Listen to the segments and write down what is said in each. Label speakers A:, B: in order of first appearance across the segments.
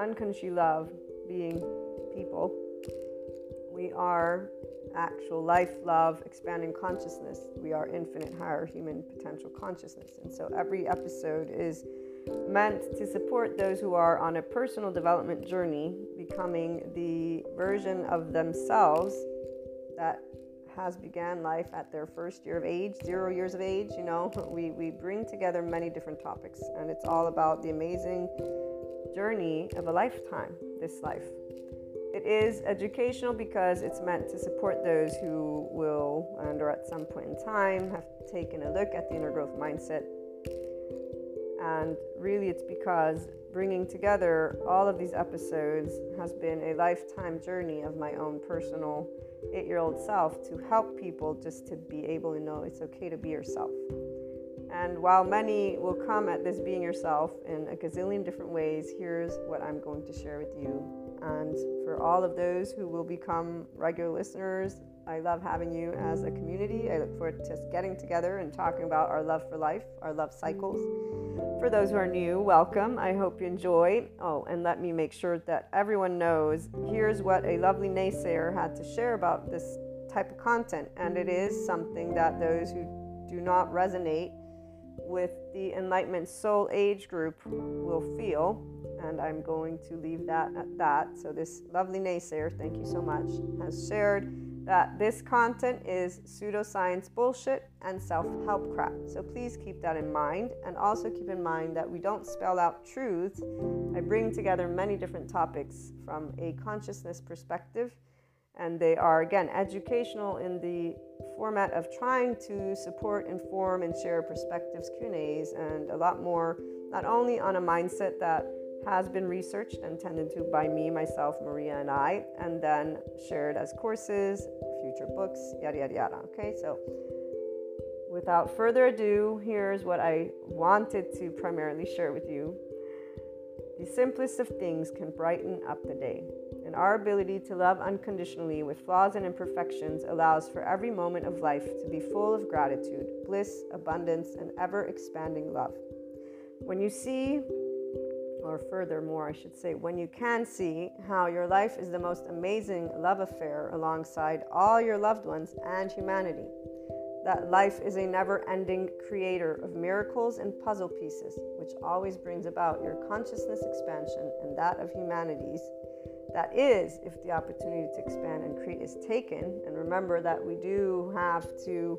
A: unconsciously love being people. We are actual life, love, expanding consciousness. We are infinite higher human potential consciousness. And so every episode is meant to support those who are on a personal development journey, becoming the version of themselves that has began life at their first year of age, zero years of age. You know, we, we bring together many different topics, and it's all about the amazing journey of a lifetime, this life. It is educational because it's meant to support those who will, and or at some point in time, have taken a look at the inner growth mindset. And really, it's because bringing together all of these episodes has been a lifetime journey of my own personal eight year old self to help people just to be able to know it's okay to be yourself. And while many will come at this being yourself in a gazillion different ways, here's what I'm going to share with you. And for all of those who will become regular listeners, I love having you as a community. I look forward to getting together and talking about our love for life, our love cycles. For those who are new, welcome. I hope you enjoy. Oh, and let me make sure that everyone knows here's what a lovely naysayer had to share about this type of content. And it is something that those who do not resonate with the Enlightenment Soul Age group will feel. And I'm going to leave that at that. So, this lovely naysayer, thank you so much, has shared that this content is pseudoscience bullshit and self help crap. So, please keep that in mind. And also keep in mind that we don't spell out truths. I bring together many different topics from a consciousness perspective. And they are, again, educational in the format of trying to support, inform, and share perspectives, Q&As, and a lot more, not only on a mindset that has been researched and tended to by me, myself, Maria, and I, and then shared as courses, future books, yada, yada, yada. Okay, so without further ado, here's what I wanted to primarily share with you. The simplest of things can brighten up the day and our ability to love unconditionally with flaws and imperfections allows for every moment of life to be full of gratitude, bliss, abundance, and ever expanding love. When you see, or furthermore, I should say, when you can see how your life is the most amazing love affair alongside all your loved ones and humanity, that life is a never ending creator of miracles and puzzle pieces, which always brings about your consciousness expansion and that of humanity's that is if the opportunity to expand and create is taken. And remember that we do have to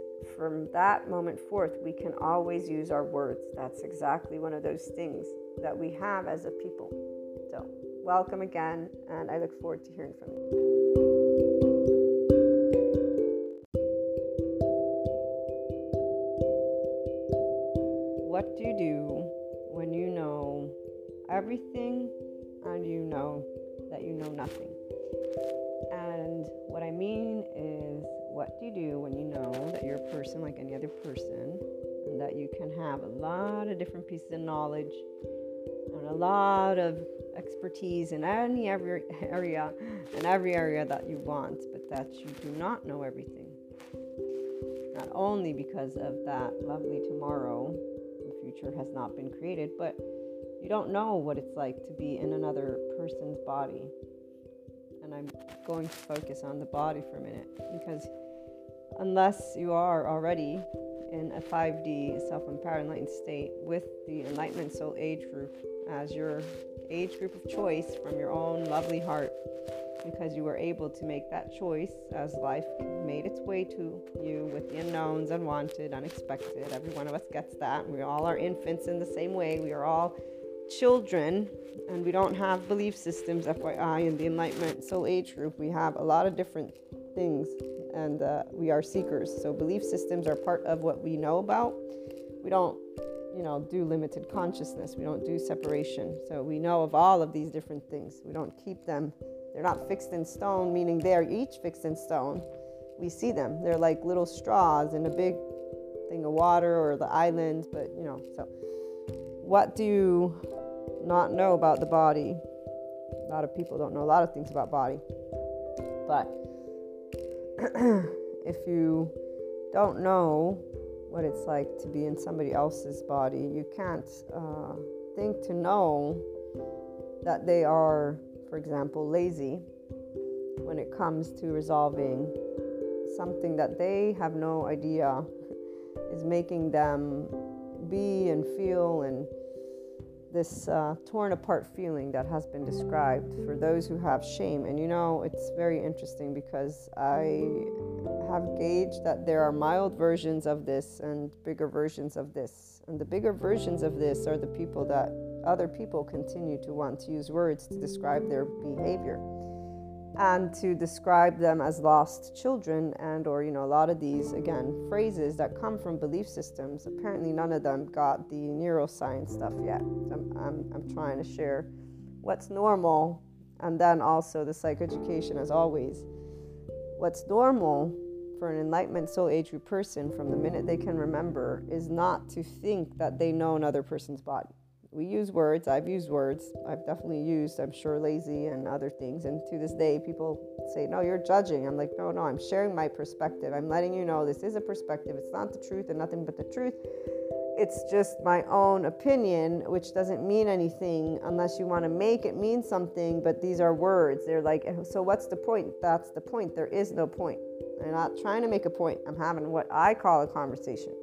A: from that moment forth, we can always use our words. That's exactly one of those things that we have as a people. So, welcome again, and I look forward to hearing from you. What do you do when you know everything and you know that you know nothing. And what I mean is, what do you do when you know that you're a person like any other person and that you can have a lot of different pieces of knowledge and a lot of expertise in any every area and every area that you want, but that you do not know everything. Not only because of that lovely tomorrow, the future has not been created, but you don't know what it's like to be in another person's body. And I'm going to focus on the body for a minute because unless you are already in a 5D self empowered enlightened state with the Enlightenment Soul Age group as your age group of choice from your own lovely heart, because you were able to make that choice as life made its way to you with the unknowns, unwanted, unexpected. Every one of us gets that. We all are infants in the same way. We are all children and we don't have belief systems, FYI, in the Enlightenment Soul Age group. We have a lot of different things and uh, we are seekers. So, belief systems are part of what we know about. We don't, you know, do limited consciousness, we don't do separation. So, we know of all of these different things. We don't keep them, they're not fixed in stone, meaning they're each fixed in stone. We see them, they're like little straws in a big thing of water or the island, but you know, so what do you not know about the body? A lot of people don't know a lot of things about body. But if you don't know what it's like to be in somebody else's body, you can't uh, think to know that they are, for example, lazy when it comes to resolving something that they have no idea is making them be and feel and this uh, torn apart feeling that has been described for those who have shame. And you know, it's very interesting because I have gauged that there are mild versions of this and bigger versions of this. And the bigger versions of this are the people that other people continue to want to use words to describe their behavior and to describe them as lost children and or you know a lot of these again phrases that come from belief systems. Apparently none of them got the neuroscience stuff yet. I'm, I'm, I'm trying to share what's normal and then also the psychoeducation as always. What's normal for an enlightenment soul age group person from the minute they can remember is not to think that they know another person's body we use words. I've used words. I've definitely used, I'm sure, lazy and other things. And to this day, people say, No, you're judging. I'm like, No, no, I'm sharing my perspective. I'm letting you know this is a perspective. It's not the truth and nothing but the truth. It's just my own opinion, which doesn't mean anything unless you want to make it mean something. But these are words. They're like, oh, So what's the point? That's the point. There is no point. I'm not trying to make a point. I'm having what I call a conversation.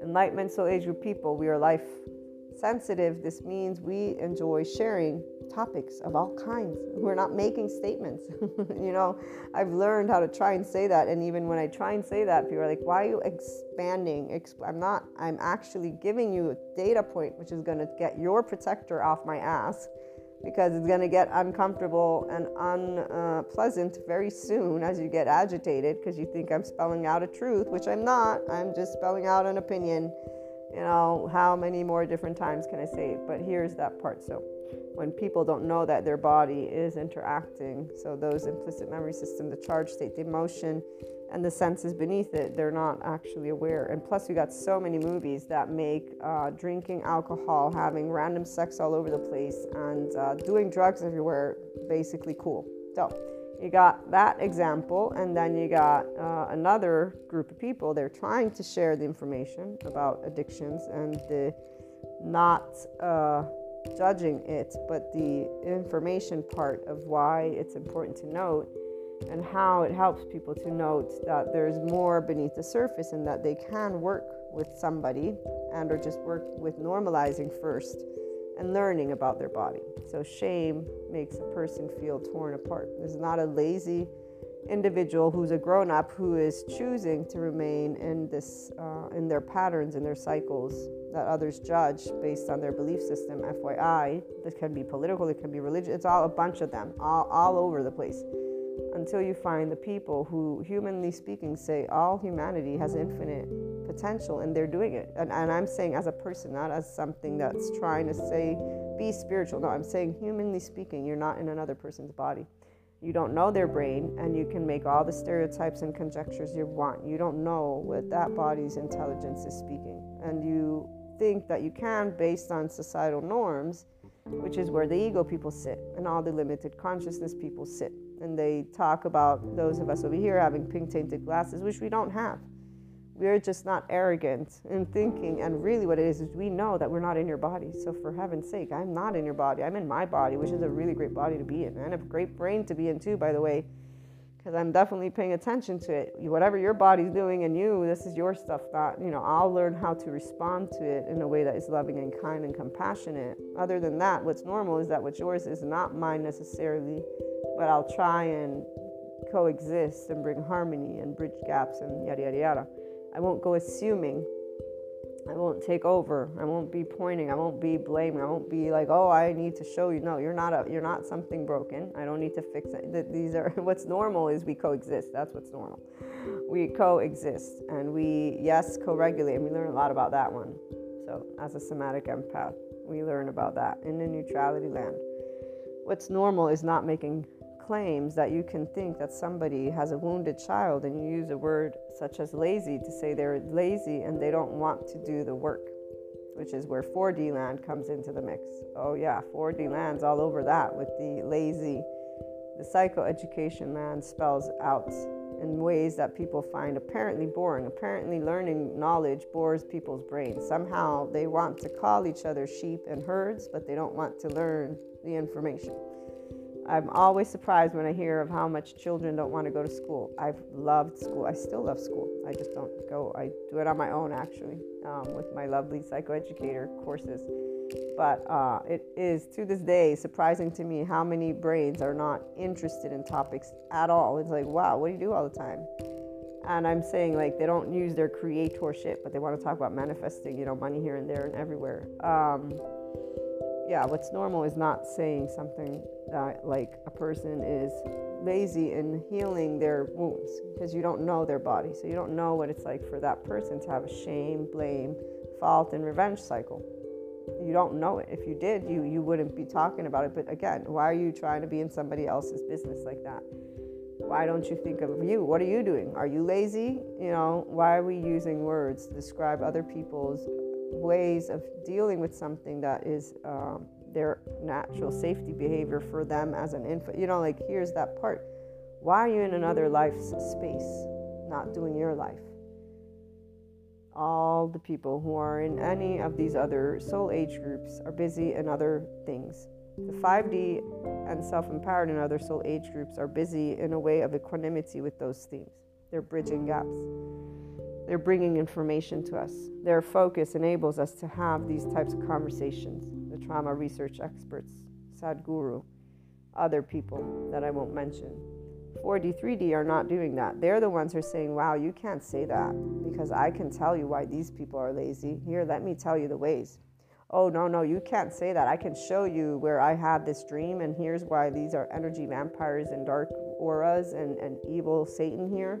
A: Enlightenment soul age group people, we are life sensitive, this means we enjoy sharing topics of all kinds. We're not making statements. you know, I've learned how to try and say that. And even when I try and say that, people are like, why are you expanding? I'm not, I'm actually giving you a data point, which is going to get your protector off my ass because it's going to get uncomfortable and unpleasant very soon as you get agitated because you think I'm spelling out a truth, which I'm not. I'm just spelling out an opinion you know, how many more different times can I say it? But here's that part. So, when people don't know that their body is interacting, so those implicit memory system, the charge state, the emotion, and the senses beneath it, they're not actually aware. And plus, we got so many movies that make uh, drinking alcohol, having random sex all over the place, and uh, doing drugs everywhere basically cool. So, you got that example, and then you got uh, another group of people. They're trying to share the information about addictions and the not uh, judging it, but the information part of why it's important to note and how it helps people to note that there's more beneath the surface and that they can work with somebody and or just work with normalizing first and learning about their body. So, shame makes a person feel torn apart. This is not a lazy individual who's a grown up who is choosing to remain in this uh, in their patterns in their cycles that others judge based on their belief system fyi this can be political it can be religious it's all a bunch of them all, all over the place until you find the people who humanly speaking say all humanity has infinite potential and they're doing it. And, and I'm saying as a person, not as something that's trying to say be spiritual. No, I'm saying, humanly speaking, you're not in another person's body. You don't know their brain, and you can make all the stereotypes and conjectures you want. You don't know what that body's intelligence is speaking. And you think that you can based on societal norms, which is where the ego people sit and all the limited consciousness people sit. And they talk about those of us over here having pink tainted glasses, which we don't have we're just not arrogant in thinking and really what it is is we know that we're not in your body. So for heaven's sake i'm not in your body. I'm in my body which is a really great body to be in and a great brain to be in too by the way because i'm definitely paying attention to it. Whatever your body's doing and you this is your stuff that you know i'll learn how to respond to it in a way that is loving and kind and compassionate. Other than that what's normal is that what yours is not mine necessarily but i'll try and coexist and bring harmony and bridge gaps and yada yada yada I won't go assuming. I won't take over. I won't be pointing. I won't be blaming. I won't be like, "Oh, I need to show you." No, you're not a you're not something broken. I don't need to fix it. These are what's normal is we coexist. That's what's normal. We coexist and we yes, co-regulate. And we learn a lot about that one. So, as a somatic empath, we learn about that in the neutrality land. What's normal is not making claims that you can think that somebody has a wounded child and you use a word such as lazy to say they're lazy and they don't want to do the work, which is where 4D land comes into the mix. Oh, yeah, 4D land's all over that with the lazy. The psychoeducation land spells out in ways that people find apparently boring. Apparently, learning knowledge bores people's brains. Somehow, they want to call each other sheep and herds, but they don't want to learn the information. I'm always surprised when I hear of how much children don't want to go to school. I've loved school. I still love school. I just don't go. I do it on my own, actually, um, with my lovely psychoeducator courses. But uh, it is to this day surprising to me how many brains are not interested in topics at all. It's like, wow, what do you do all the time? And I'm saying like they don't use their creatorship, but they want to talk about manifesting, you know, money here and there and everywhere. Um, yeah, what's normal is not saying something that like a person is lazy in healing their wounds because you don't know their body. So you don't know what it's like for that person to have a shame, blame, fault, and revenge cycle. You don't know it. If you did, you you wouldn't be talking about it. But again, why are you trying to be in somebody else's business like that? Why don't you think of you? What are you doing? Are you lazy? You know, why are we using words to describe other people's ways of dealing with something that is um, their natural safety behavior for them as an infant. You know, like here's that part. Why are you in another life's space, not doing your life? All the people who are in any of these other soul age groups are busy in other things. The 5D and self empowered and other soul age groups are busy in a way of equanimity with those themes. They're bridging gaps. They're bringing information to us. Their focus enables us to have these types of conversations. The trauma research experts, Sadhguru, other people that I won't mention. 4D, 3D are not doing that. They're the ones who are saying, wow, you can't say that because I can tell you why these people are lazy. Here, let me tell you the ways. Oh, no, no, you can't say that. I can show you where I had this dream, and here's why these are energy vampires and dark auras and, and evil Satan here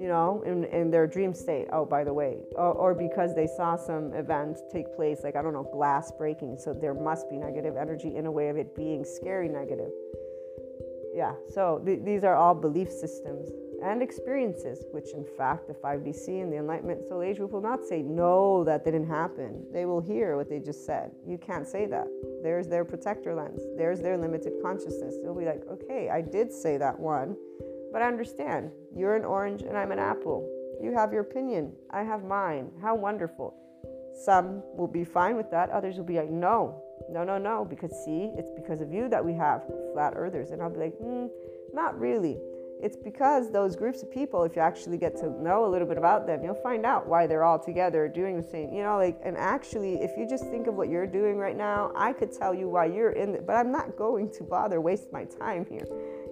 A: you know, in, in their dream state. Oh, by the way, or, or, because they saw some event take place, like, I don't know, glass breaking. So there must be negative energy in a way of it being scary negative. Yeah, so th- these are all belief systems and experiences, which in fact the 5DC and the Enlightenment Soul Age group will not say, no, that didn't happen. They will hear what they just said. You can't say that. There's their protector lens, there's their limited consciousness. They'll be like, okay, I did say that one but I understand. You're an orange and I'm an apple. You have your opinion. I have mine. How wonderful. Some will be fine with that. Others will be like, no, no, no, no, because see, it's because of you that we have flat earthers. And I'll be like, hmm, not really. It's because those groups of people, if you actually get to know a little bit about them, you'll find out why they're all together doing the same. You know, like, and actually, if you just think of what you're doing right now, I could tell you why you're in it, but I'm not going to bother waste my time here.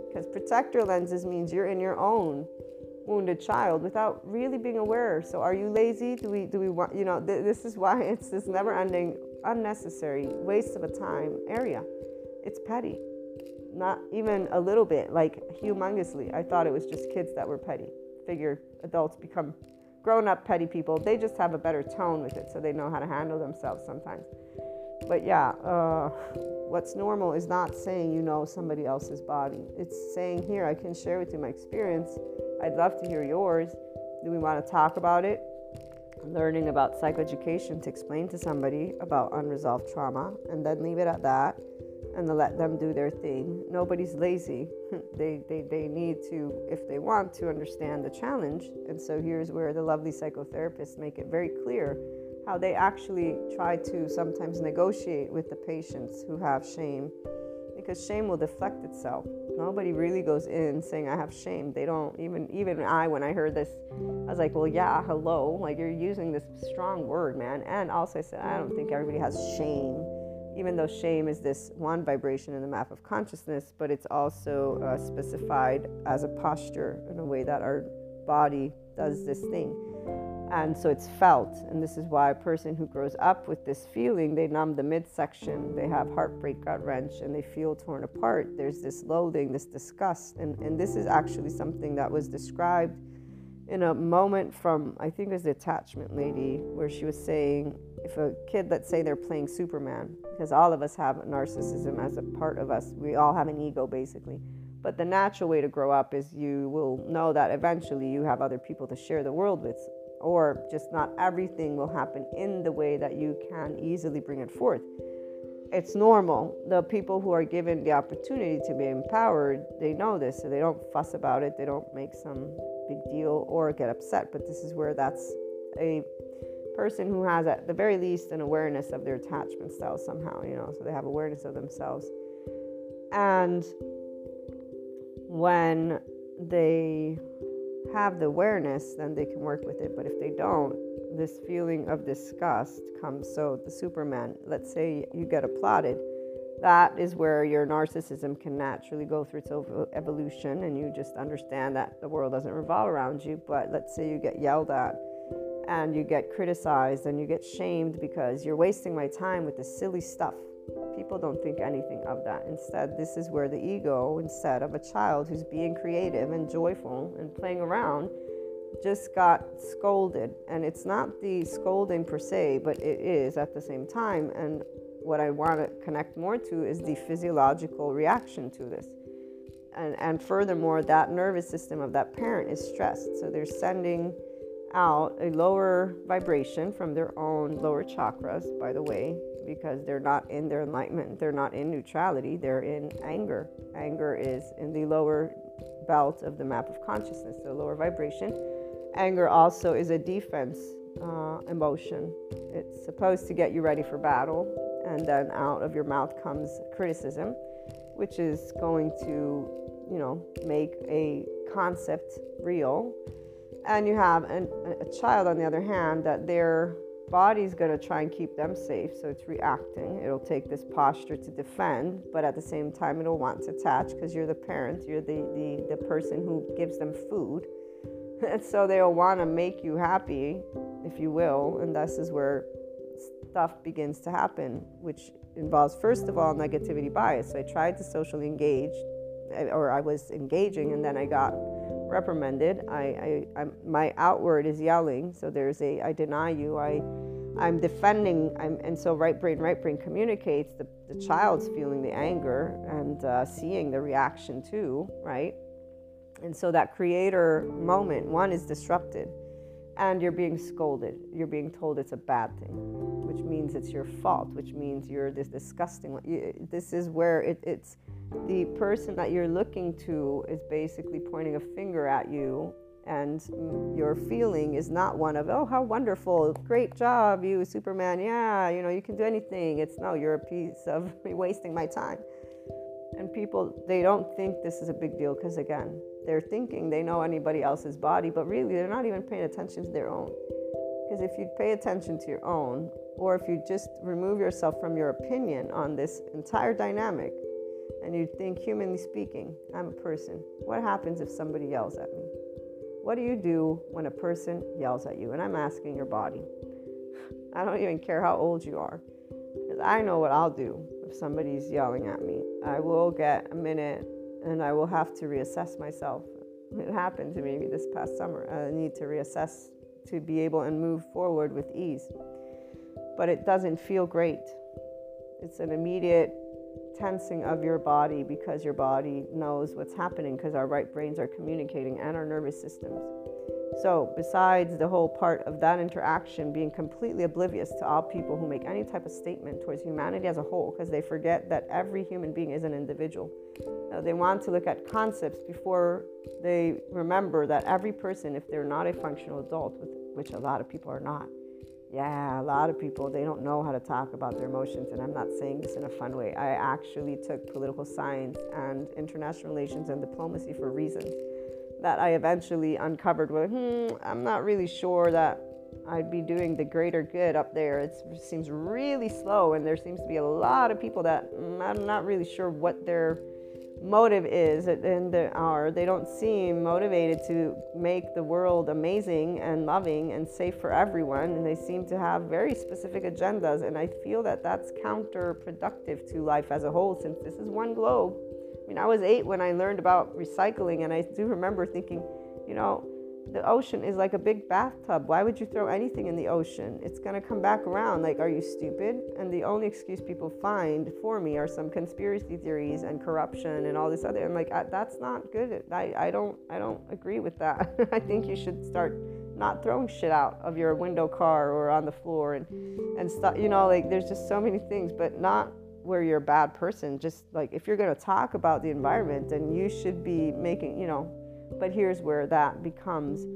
A: Because protector lenses means you're in your own wounded child without really being aware. So are you lazy? Do we do we want you know th- this is why it's this never ending unnecessary waste of a time area. It's petty. Not even a little bit, like humongously. I thought it was just kids that were petty. Figure adults become grown up petty people. They just have a better tone with it so they know how to handle themselves sometimes. But yeah, uh, what's normal is not saying you know somebody else's body. It's saying, here, I can share with you my experience. I'd love to hear yours. Do we want to talk about it? Learning about psychoeducation to explain to somebody about unresolved trauma and then leave it at that and to let them do their thing. Nobody's lazy. they, they, they need to, if they want to, understand the challenge. And so here's where the lovely psychotherapists make it very clear how they actually try to sometimes negotiate with the patients who have shame because shame will deflect itself. Nobody really goes in saying I have shame. They don't even even I when I heard this I was like, "Well, yeah, hello. Like you're using this strong word, man." And also I said, "I don't think everybody has shame." Even though shame is this one vibration in the map of consciousness, but it's also uh, specified as a posture in a way that our body does this thing and so it's felt. And this is why a person who grows up with this feeling they numb the midsection they have heartbreak gut wrench and they feel torn apart. There's this loathing this disgust. And, and this is actually something that was described in a moment from i think it was the attachment lady where she was saying if a kid let's say they're playing superman because all of us have narcissism as a part of us we all have an ego basically. But the natural way to grow up is you will know that eventually you have other people to share the world with or just not everything will happen in the way that you can easily bring it forth. It's normal. The people who are given the opportunity to be empowered, they know this, so they don't fuss about it. They don't make some big deal or get upset. But this is where that's a person who has, at the very least, an awareness of their attachment style somehow, you know, so they have awareness of themselves. And when they have the awareness, then they can work with it. But if they don't, this feeling of disgust comes. So, the Superman, let's say you get applauded, that is where your narcissism can naturally go through its evolution and you just understand that the world doesn't revolve around you. But let's say you get yelled at and you get criticized and you get shamed because you're wasting my time with this silly stuff People don't think anything of that. Instead, this is where the ego, instead of a child who's being creative and joyful and playing around, just got scolded. And it's not the scolding per se, but it is at the same time. And what I want to connect more to is the physiological reaction to this. And, and furthermore, that nervous system of that parent is stressed. So they're sending out a lower vibration from their own lower chakras, by the way, because they're not in their enlightenment, they're not in neutrality, they're in anger. Anger is in the lower belt of the map of consciousness, the lower vibration. Anger also is a defense uh, emotion. It's supposed to get you ready for battle, and then out of your mouth comes criticism, which is going to, you know, make a concept real. And you have an, a child, on the other hand, that they're body's going to try and keep them safe, so it's reacting. It'll take this posture to defend, but at the same time, it'll want to attach because you're the parent, you're the, the, the person who gives them food. and so they'll want to make you happy, if you will, and this is where stuff begins to happen, which involves, first of all, negativity bias. So I tried to socially engage, eh, or I was engaging, and then I got reprimanded. I, I, I, my outward is yelling. So there's a, I deny you. I, I'm defending. I'm, and so right brain, right brain communicates. The, the child's feeling the anger and uh, seeing the reaction too, right? And so that creator moment, one is disrupted and you're being scolded. You're being told it's a bad thing, which means it's your fault, which means you're this disgusting. This is where it, it's the person that you're looking to is basically pointing a finger at you and your feeling is not one of oh how wonderful. Great job you superman. Yeah you know you can do anything. It's no you're a piece of wasting my time. And people they don't think this is a big deal because again they're thinking they know anybody else's body but really they're not even paying attention to their own. Because if you pay attention to your own or if you just remove yourself from your opinion on this entire dynamic and you think, humanly speaking, I'm a person. What happens if somebody yells at me? What do you do when a person yells at you? And I'm asking your body. I don't even care how old you are, because I know what I'll do if somebody's yelling at me. I will get a minute and I will have to reassess myself. It happened to me this past summer. I need to reassess to be able and move forward with ease. But it doesn't feel great it's an immediate tensing of your body because your body knows what's happening because our right brains are communicating and our nervous systems. So, besides the whole part of that interaction being completely oblivious to all people who make any type of statement towards humanity as a whole, because they forget that every human being is an individual. Now, they want to look at concepts before they remember that every person, if they're not a functional adult, which a lot of people are not, yeah, a lot of people, they don't know how to talk about their emotions. And I'm not saying this in a fun way. I actually took political science and international relations and diplomacy for reasons that I eventually uncovered with, hmm, I'm not really sure that I'd be doing the greater good up there. It seems really slow, and there seems to be a lot of people that mm, I'm not really sure what their motive is, and they are they don't seem motivated to make the world amazing and loving and safe for everyone, and they seem to have very specific agendas. And I feel that that's counterproductive to life as a whole, since this is one globe I mean, I was eight when I learned about recycling, and I do remember thinking, you know, the ocean is like a big bathtub. Why would you throw anything in the ocean? It's going to come back around. Like, are you stupid? And the only excuse people find for me are some conspiracy theories and corruption and all this other. I'm like, that's not good. I, I don't I don't agree with that. I think you should start not throwing shit out of your window car or on the floor and and stuff. You know, like there's just so many things, but not where you're a bad person. Just like if you're going to talk about the environment, then you should be making, you know. But here's where that becomes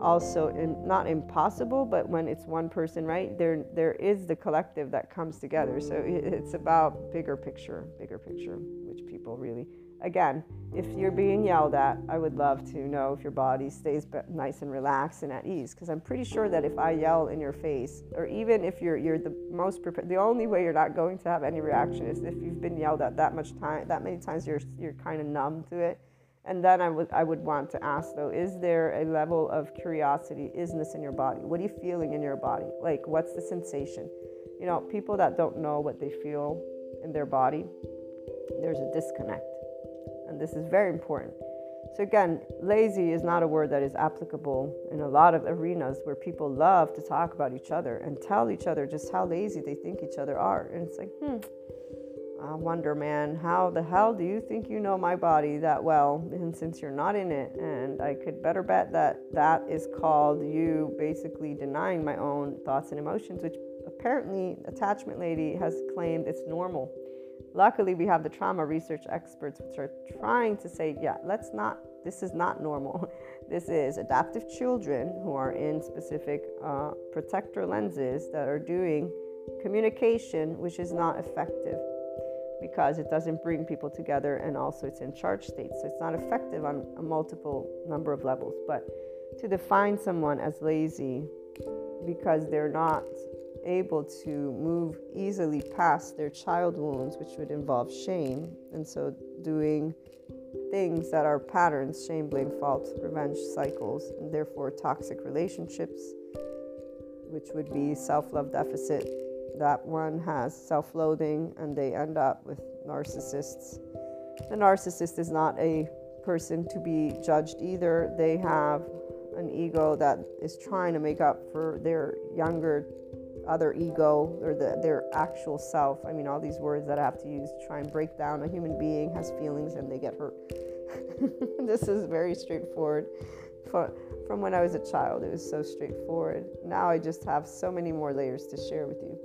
A: also in, not impossible, but when it's one person, right? There, there is the collective that comes together. So it's about bigger picture, bigger picture, which people really again, if you're being yelled at, I would love to know if your body stays nice and relaxed and at ease. Because I'm pretty sure that if I yell in your face, or even if you're you're the most prepared, the only way you're not going to have any reaction is if you've been yelled at that much time, that many times, you're you're kind of numb to it. And then I would I would want to ask though, is there a level of curiosity, isness in your body? What are you feeling in your body? Like what's the sensation? You know, people that don't know what they feel in their body, there's a disconnect and this is very important. So, again, lazy is not a word that is applicable in a lot of arenas where people love to talk about each other and tell each other just how lazy they think each other are. And it's like, hmm, I wonder, man, how the hell do you think you know my body that well? And since you're not in it, and I could better bet that that is called you basically denying my own thoughts and emotions, which apparently Attachment Lady has claimed it's normal. Luckily, we have the trauma research experts, which are trying to say, yeah, let's not, this is not normal. This is adaptive children who are in specific uh, protector lenses that are doing communication, which is not effective because it doesn't bring people together and also it's in charge state. So it's not effective on a multiple number of levels. But to define someone as lazy because they're not able to move easily past their child wounds, which would involve shame, and so doing things that are patterns shame, blame, fault, revenge cycles, and therefore toxic relationships, which would be self love deficit. That one has self loathing, and they end up with narcissists. The narcissist is not a person to be judged either. They have an ego that is trying to make up for their younger other ego or the, their actual self. I mean, all these words that I have to use to try and break down a human being has feelings and they get hurt. this is very straightforward. For, from when I was a child, it was so straightforward. Now I just have so many more layers to share with you,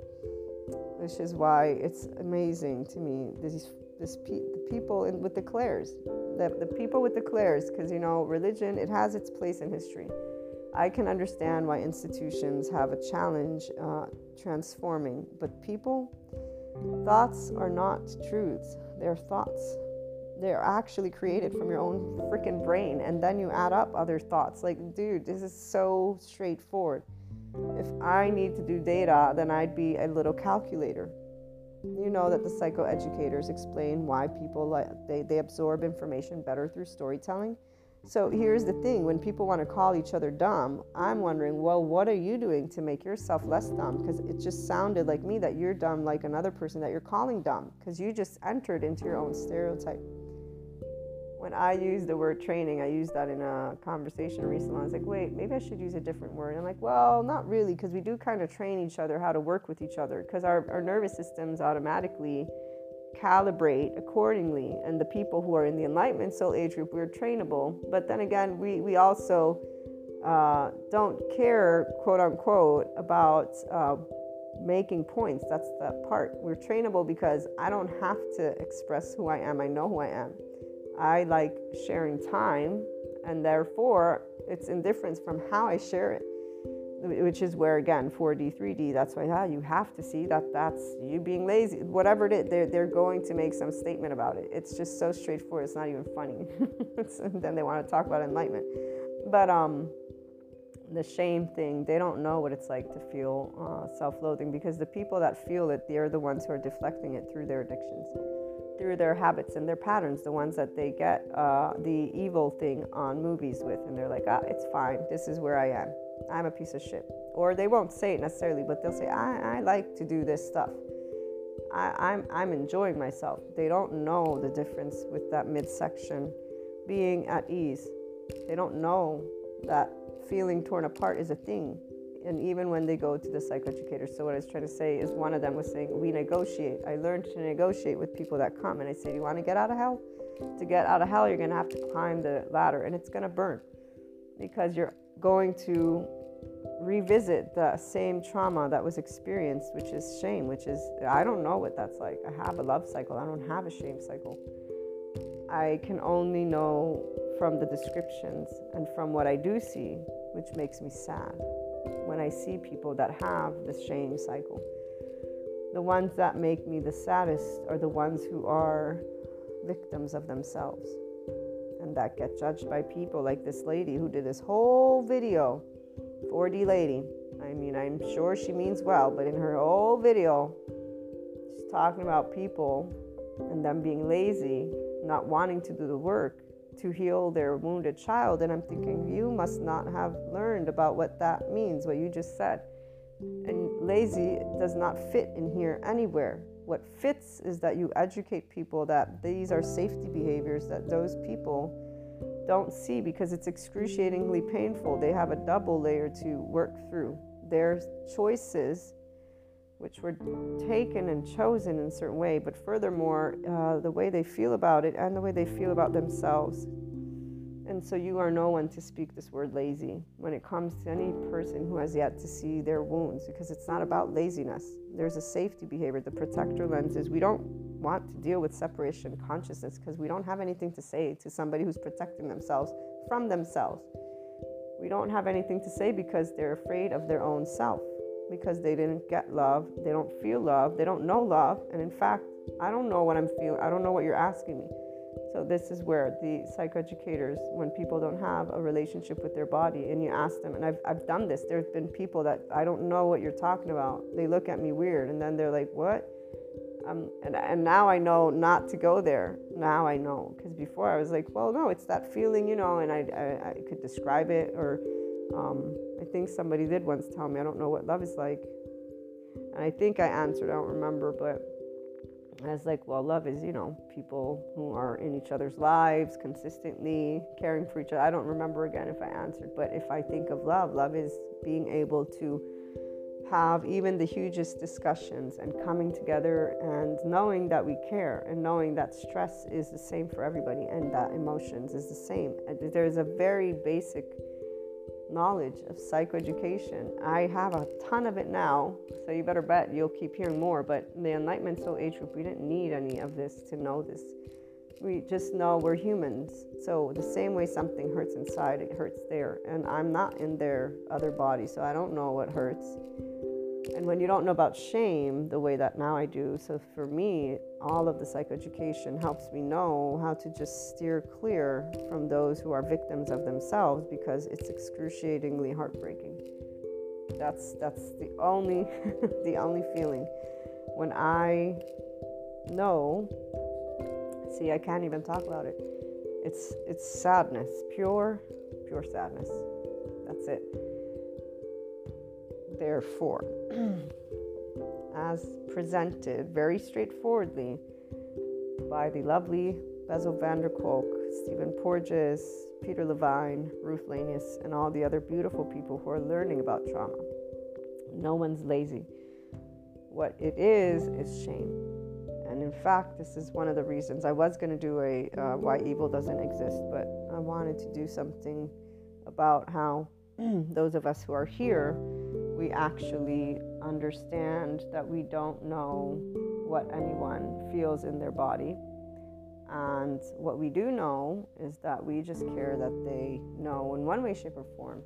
A: which is why it's amazing to me. These this pe- the people in, with the clairs, the, the people with the clairs, because you know, religion it has its place in history I can understand why institutions have a challenge uh, transforming, but people, thoughts are not truths, they're thoughts. They're actually created from your own freaking brain, and then you add up other thoughts. Like, dude, this is so straightforward. If I need to do data, then I'd be a little calculator. You know that the psychoeducators explain why people like they, they absorb information better through storytelling so here's the thing when people want to call each other dumb, I'm wondering, well, what are you doing to make yourself less dumb? Because it just sounded like me that you're dumb like another person that you're calling dumb because you just entered into your own stereotype. When I use the word training, I used that in a conversation recently. I was like, wait, maybe I should use a different word. I'm like, well, not really, because we do kind of train each other how to work with each other, because our, our nervous systems automatically calibrate accordingly. And the people who are in the Enlightenment Soul Age group, we're trainable. But then again, we, we also uh, don't care, quote unquote, about uh, making points. That's the part. We're trainable because I don't have to express who I am, I know who I am. I like sharing time, and therefore it's indifference from how I share it, which is where again 4D, 3D. That's why yeah, you have to see that that's you being lazy, whatever it is. They're they're going to make some statement about it. It's just so straightforward. It's not even funny. then they want to talk about enlightenment, but um the shame thing, they don't know what it's like to feel uh, self loathing because the people that feel it, they're the ones who are deflecting it through their addictions through their habits and their patterns, the ones that they get uh, the evil thing on movies with, and they're like, ah, it's fine. This is where I am. I'm a piece of shit. Or they won't say it necessarily, but they'll say, I, I like to do this stuff. I, I'm, I'm enjoying myself. They don't know the difference with that midsection being at ease. They don't know that feeling torn apart is a thing and even when they go to the psychoeducator. So what I was trying to say is one of them was saying we negotiate. I learned to negotiate with people that come, and I say, "Do you want to get out of hell? To get out of hell, you're going to have to climb the ladder, and it's going to burn because you're going to revisit the same trauma that was experienced, which is shame, which is I don't know what that's like. I have a love cycle. I don't have a shame cycle. I can only know from the descriptions and from what I do see, which makes me sad when I see people that have this shame cycle. The ones that make me the saddest are the ones who are victims of themselves and that get judged by people like this lady who did this whole video 4D lady. I mean, I'm sure she means well, but in her whole video, she's talking about people and them being lazy, not wanting to do the work, to heal their wounded child. And I'm thinking, you must not have learned about what that means, what you just said. And lazy does not fit in here anywhere. What fits is that you educate people that these are safety behaviors that those people don't see because it's excruciatingly painful. They have a double layer to work through. Their choices which were taken and chosen in a certain way, but furthermore, uh, the way they feel about it and the way they feel about themselves. And so you are no one to speak this word lazy when it comes to any person who has yet to see their wounds, because it's not about laziness. There's a safety behavior. The protector lens is we don't want to deal with separation consciousness because we don't have anything to say to somebody who's protecting themselves from themselves. We don't have anything to say because they're afraid of their own self because they didn't get love, they don't feel love, they don't know love, and in fact, I don't know what I'm feeling. I don't know what you're asking me. So this is where the psychoeducators, when people don't have a relationship with their body, and you ask them, and I've I've done this. There's been people that I don't know what you're talking about. They look at me weird, and then they're like, "What?" Um, and and now I know not to go there. Now I know because before I was like, "Well, no, it's that feeling, you know," and I I, I could describe it or um, I think somebody did once tell me, I don't know what love is like. And I think I answered, I don't remember, but I was like, well, love is, you know, people who are in each other's lives consistently, caring for each other. I don't remember again if I answered, but if I think of love, love is being able to have even the hugest discussions and coming together and knowing that we care and knowing that stress is the same for everybody and that emotions is the same. There's a very basic knowledge of psychoeducation. I have a ton of it now, so you better bet you'll keep hearing more. But the Enlightenment Soul Age group, we didn't need any of this to know this. We just know we're humans. So the same way something hurts inside, it hurts there. And I'm not in their other body, so I don't know what hurts. And when you don't know about shame the way that now I do, so for me, all of the psychoeducation helps me know how to just steer clear from those who are victims of themselves because it's excruciatingly heartbreaking. That's that's the only the only feeling when I know see I can't even talk about it. It's it's sadness, pure pure sadness. That's it therefore, as presented very straightforwardly by the lovely Bessel van der Kolk Stephen Porges, Peter Levine, Ruth Lanius, and all the other beautiful people who are learning about trauma. No one's lazy. What it is, is shame. And in fact, this is one of the reasons I was going to do a uh, Why Evil Doesn't Exist, but I wanted to do something about how those of us who are here, we actually understand that we don't know what anyone feels in their body. And what we do know is that we just care that they know in one way, shape, or form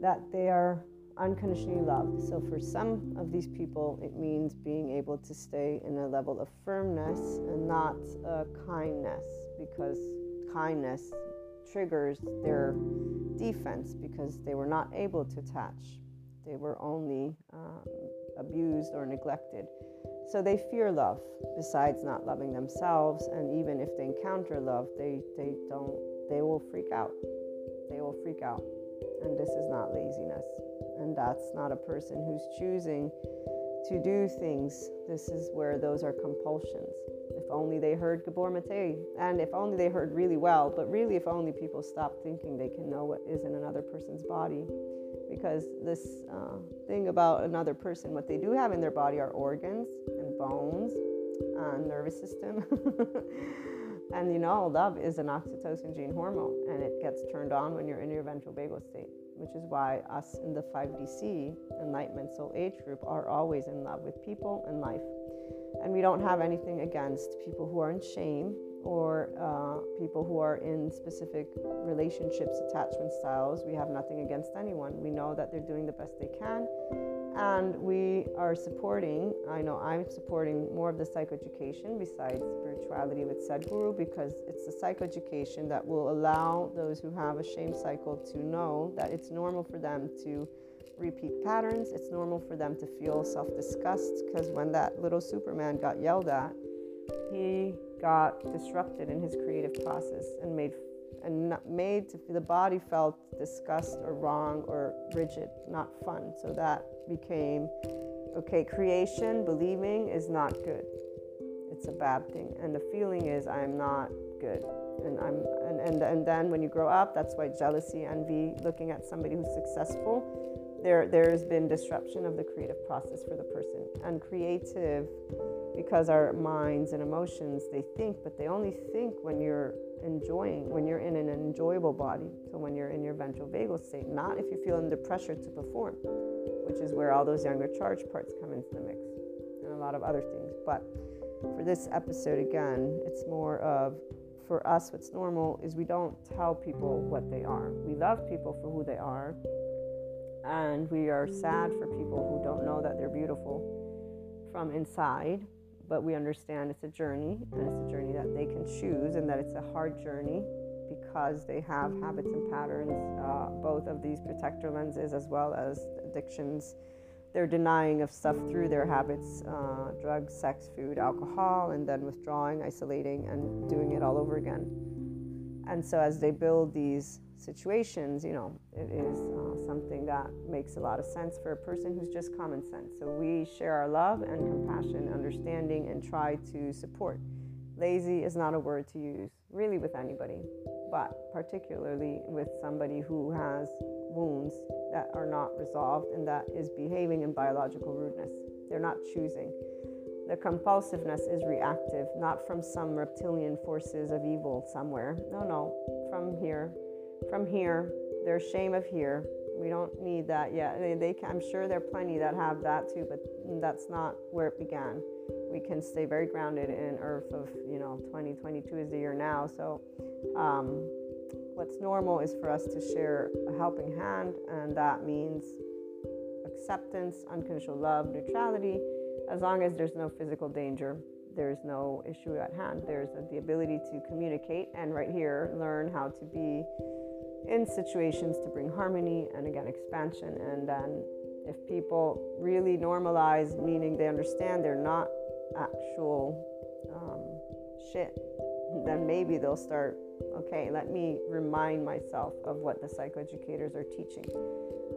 A: that they are unconditionally loved. So, for some of these people, it means being able to stay in a level of firmness and not uh, kindness, because kindness triggers their defense because they were not able to attach. They were only um, abused or neglected. So they fear love besides not loving themselves. And even if they encounter love, they, they don't, they will freak out. They will freak out. And this is not laziness. And that's not a person who's choosing to do things. This is where those are compulsions. If only they heard Gabor Mate, and if only they heard really well, but really, if only people stop thinking they can know what is in another person's body. Because this uh, thing about another person, what they do have in their body are organs and bones and nervous system. and you know, love is an oxytocin gene hormone, and it gets turned on when you're in your ventral vagal state which is why us in the 5DC Enlightenment Soul Age group are always in love with people and life. And we don't have anything against people who are in shame or uh, people who are in specific relationships, attachment styles. We have nothing against anyone. We know that they're doing the best they can. And we are supporting, I know I'm supporting more of the psychoeducation besides spirituality with Sadhguru because it's the psychoeducation that will allow those who have a shame cycle to know that it's normal for them to repeat patterns. It's normal for them to feel self disgust because when that little Superman got yelled at, he got disrupted in his creative process and made and made to the body felt disgust or wrong or rigid, not fun. So that became okay. Creation, believing is not good. It's a bad thing, and the feeling is I'm not good and I'm and, and and then when you grow up that's why jealousy envy looking at somebody who's successful there there's been disruption of the creative process for the person and creative because our minds and emotions they think but they only think when you're enjoying when you're in an enjoyable body. So when you're in your ventral vagal state not if you feel under pressure to perform which is where all those younger charge parts come into the mix and a lot of other things. But for this episode again it's more of for us what's normal is we don't tell people what they are. We love people for who they are and we are sad for people who don't know that they're beautiful from inside but we understand it's a journey and it's a journey that they can choose and that it's a hard journey because they have habits and patterns uh, both of these protector lenses as well as addictions. They're denying of stuff through their habits uh, drugs sex food alcohol and then withdrawing isolating and doing it all over again. And so as they build these situations, you know, it is uh, something that makes a lot of sense for a person who's just common sense. So we share our love and compassion, understanding, and try to support. Lazy is not a word to use really with anybody, but particularly with somebody who has wounds that are not resolved and that is behaving in biological rudeness. They're not choosing. The compulsiveness is reactive, not from some reptilian forces of evil somewhere. No, no, from here from here. There's shame of here. We don't need that yet. They, they I'm sure there are plenty that have that too, but that's not where it began. We can stay very grounded in Earth of, you know, 2022 is the year now. So, um, what's normal is for us to share a helping hand, and that means acceptance, unconditional love, neutrality, as long as there's no physical danger there's no issue at hand. There's the ability to communicate and right here learn how to be in situations to bring harmony and again expansion. And then if people really normalize, meaning they understand they're not actual um, shit, then maybe they'll start, okay, let me remind myself of what the psychoeducators are teaching.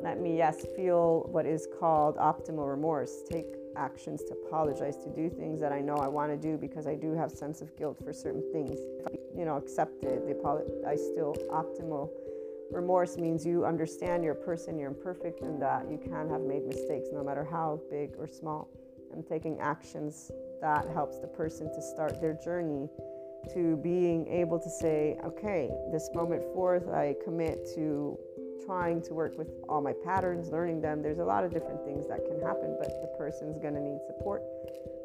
A: Let me, yes, feel what is called optimal remorse. Take actions to apologize, to do things that I know I want to do because I do have sense of guilt for certain things. You know, accepted the apology, I still optimal. Remorse means you understand you're a person, you're imperfect, and that you can have made mistakes no matter how big or small. And taking actions that helps the person to start their journey to being able to say, okay, this moment forth, I commit to trying to work with all my patterns, learning them. There's a lot of different things that can happen, but the person's going to need support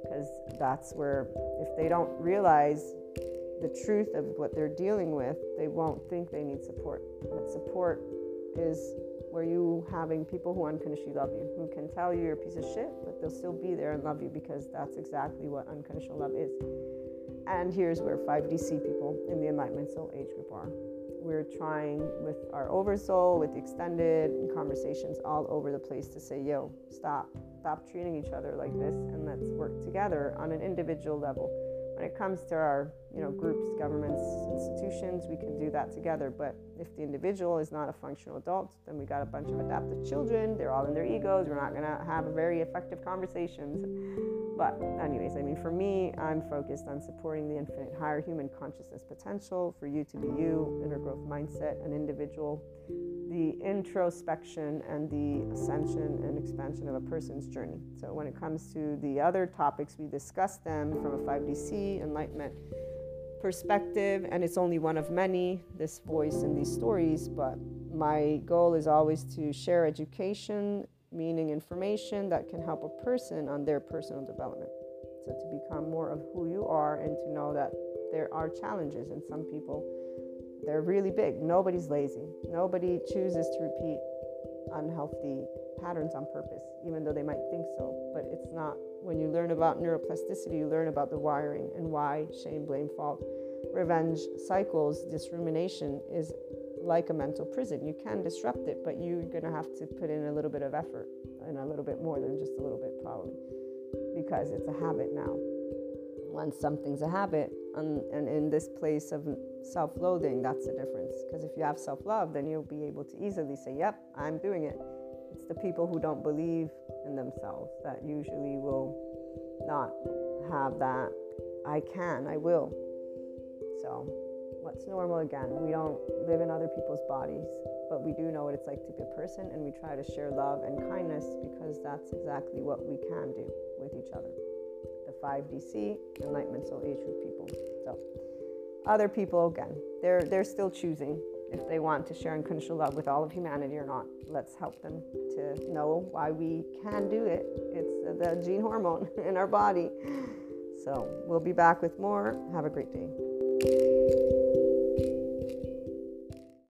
A: because that's where, if they don't realize the truth of what they're dealing with, they won't think they need support. But support is where you having people who unconditionally love you, who can tell you you're a piece of shit, but they'll still be there and love you because that's exactly what unconditional love is. And here's where 5DC people in the Enlightenment Soul Age group are. We're trying with our oversoul, with extended conversations all over the place to say, yo, stop, stop treating each other like this, and let's work together on an individual level. When it comes to our, you know, groups, governments, institutions, we can do that together. But if the individual is not a functional adult, then we got a bunch of adaptive children. They're all in their egos. We're not gonna have very effective conversations. But, anyways, I mean, for me, I'm focused on supporting the infinite higher human consciousness potential for you to be you, inner growth mindset, an individual, the introspection and the ascension and expansion of a person's journey. So, when it comes to the other topics, we discuss them from a 5DC enlightenment perspective, and it's only one of many, this voice and these stories. But my goal is always to share education meaning information that can help a person on their personal development. So, to become more of who you are and to know that there are challenges, and some people, they're really big. Nobody's lazy. Nobody chooses to repeat unhealthy patterns on purpose, even though they might think so. But it's not. When you learn about neuroplasticity, you learn about the wiring and why shame, blame, fault, revenge cycles, this rumination is like a mental prison. You can disrupt it, but you're going to have to put in a little bit of effort and a little bit more than just a little bit, probably, because it's a habit now. Once something's a habit, and, and in this place of self loathing, that's the difference. Because if you have self love, then you'll be able to easily say, Yep, I'm doing it. It's the people who don't believe in themselves that usually will not have that I can, I will. So what's normal again. We don't live in other people's bodies, but we do know what it's like to be a person, and we try to share love and kindness because that's exactly what we can do with each other. The 5DC, Enlightenment Soul Age Group people. So, other people, again, they're, they're still choosing if they want to share unconditional love with all of humanity or not. Let's help them to know why we can do it. It's the gene hormone in our body. So, we'll be back with more. Have a great day.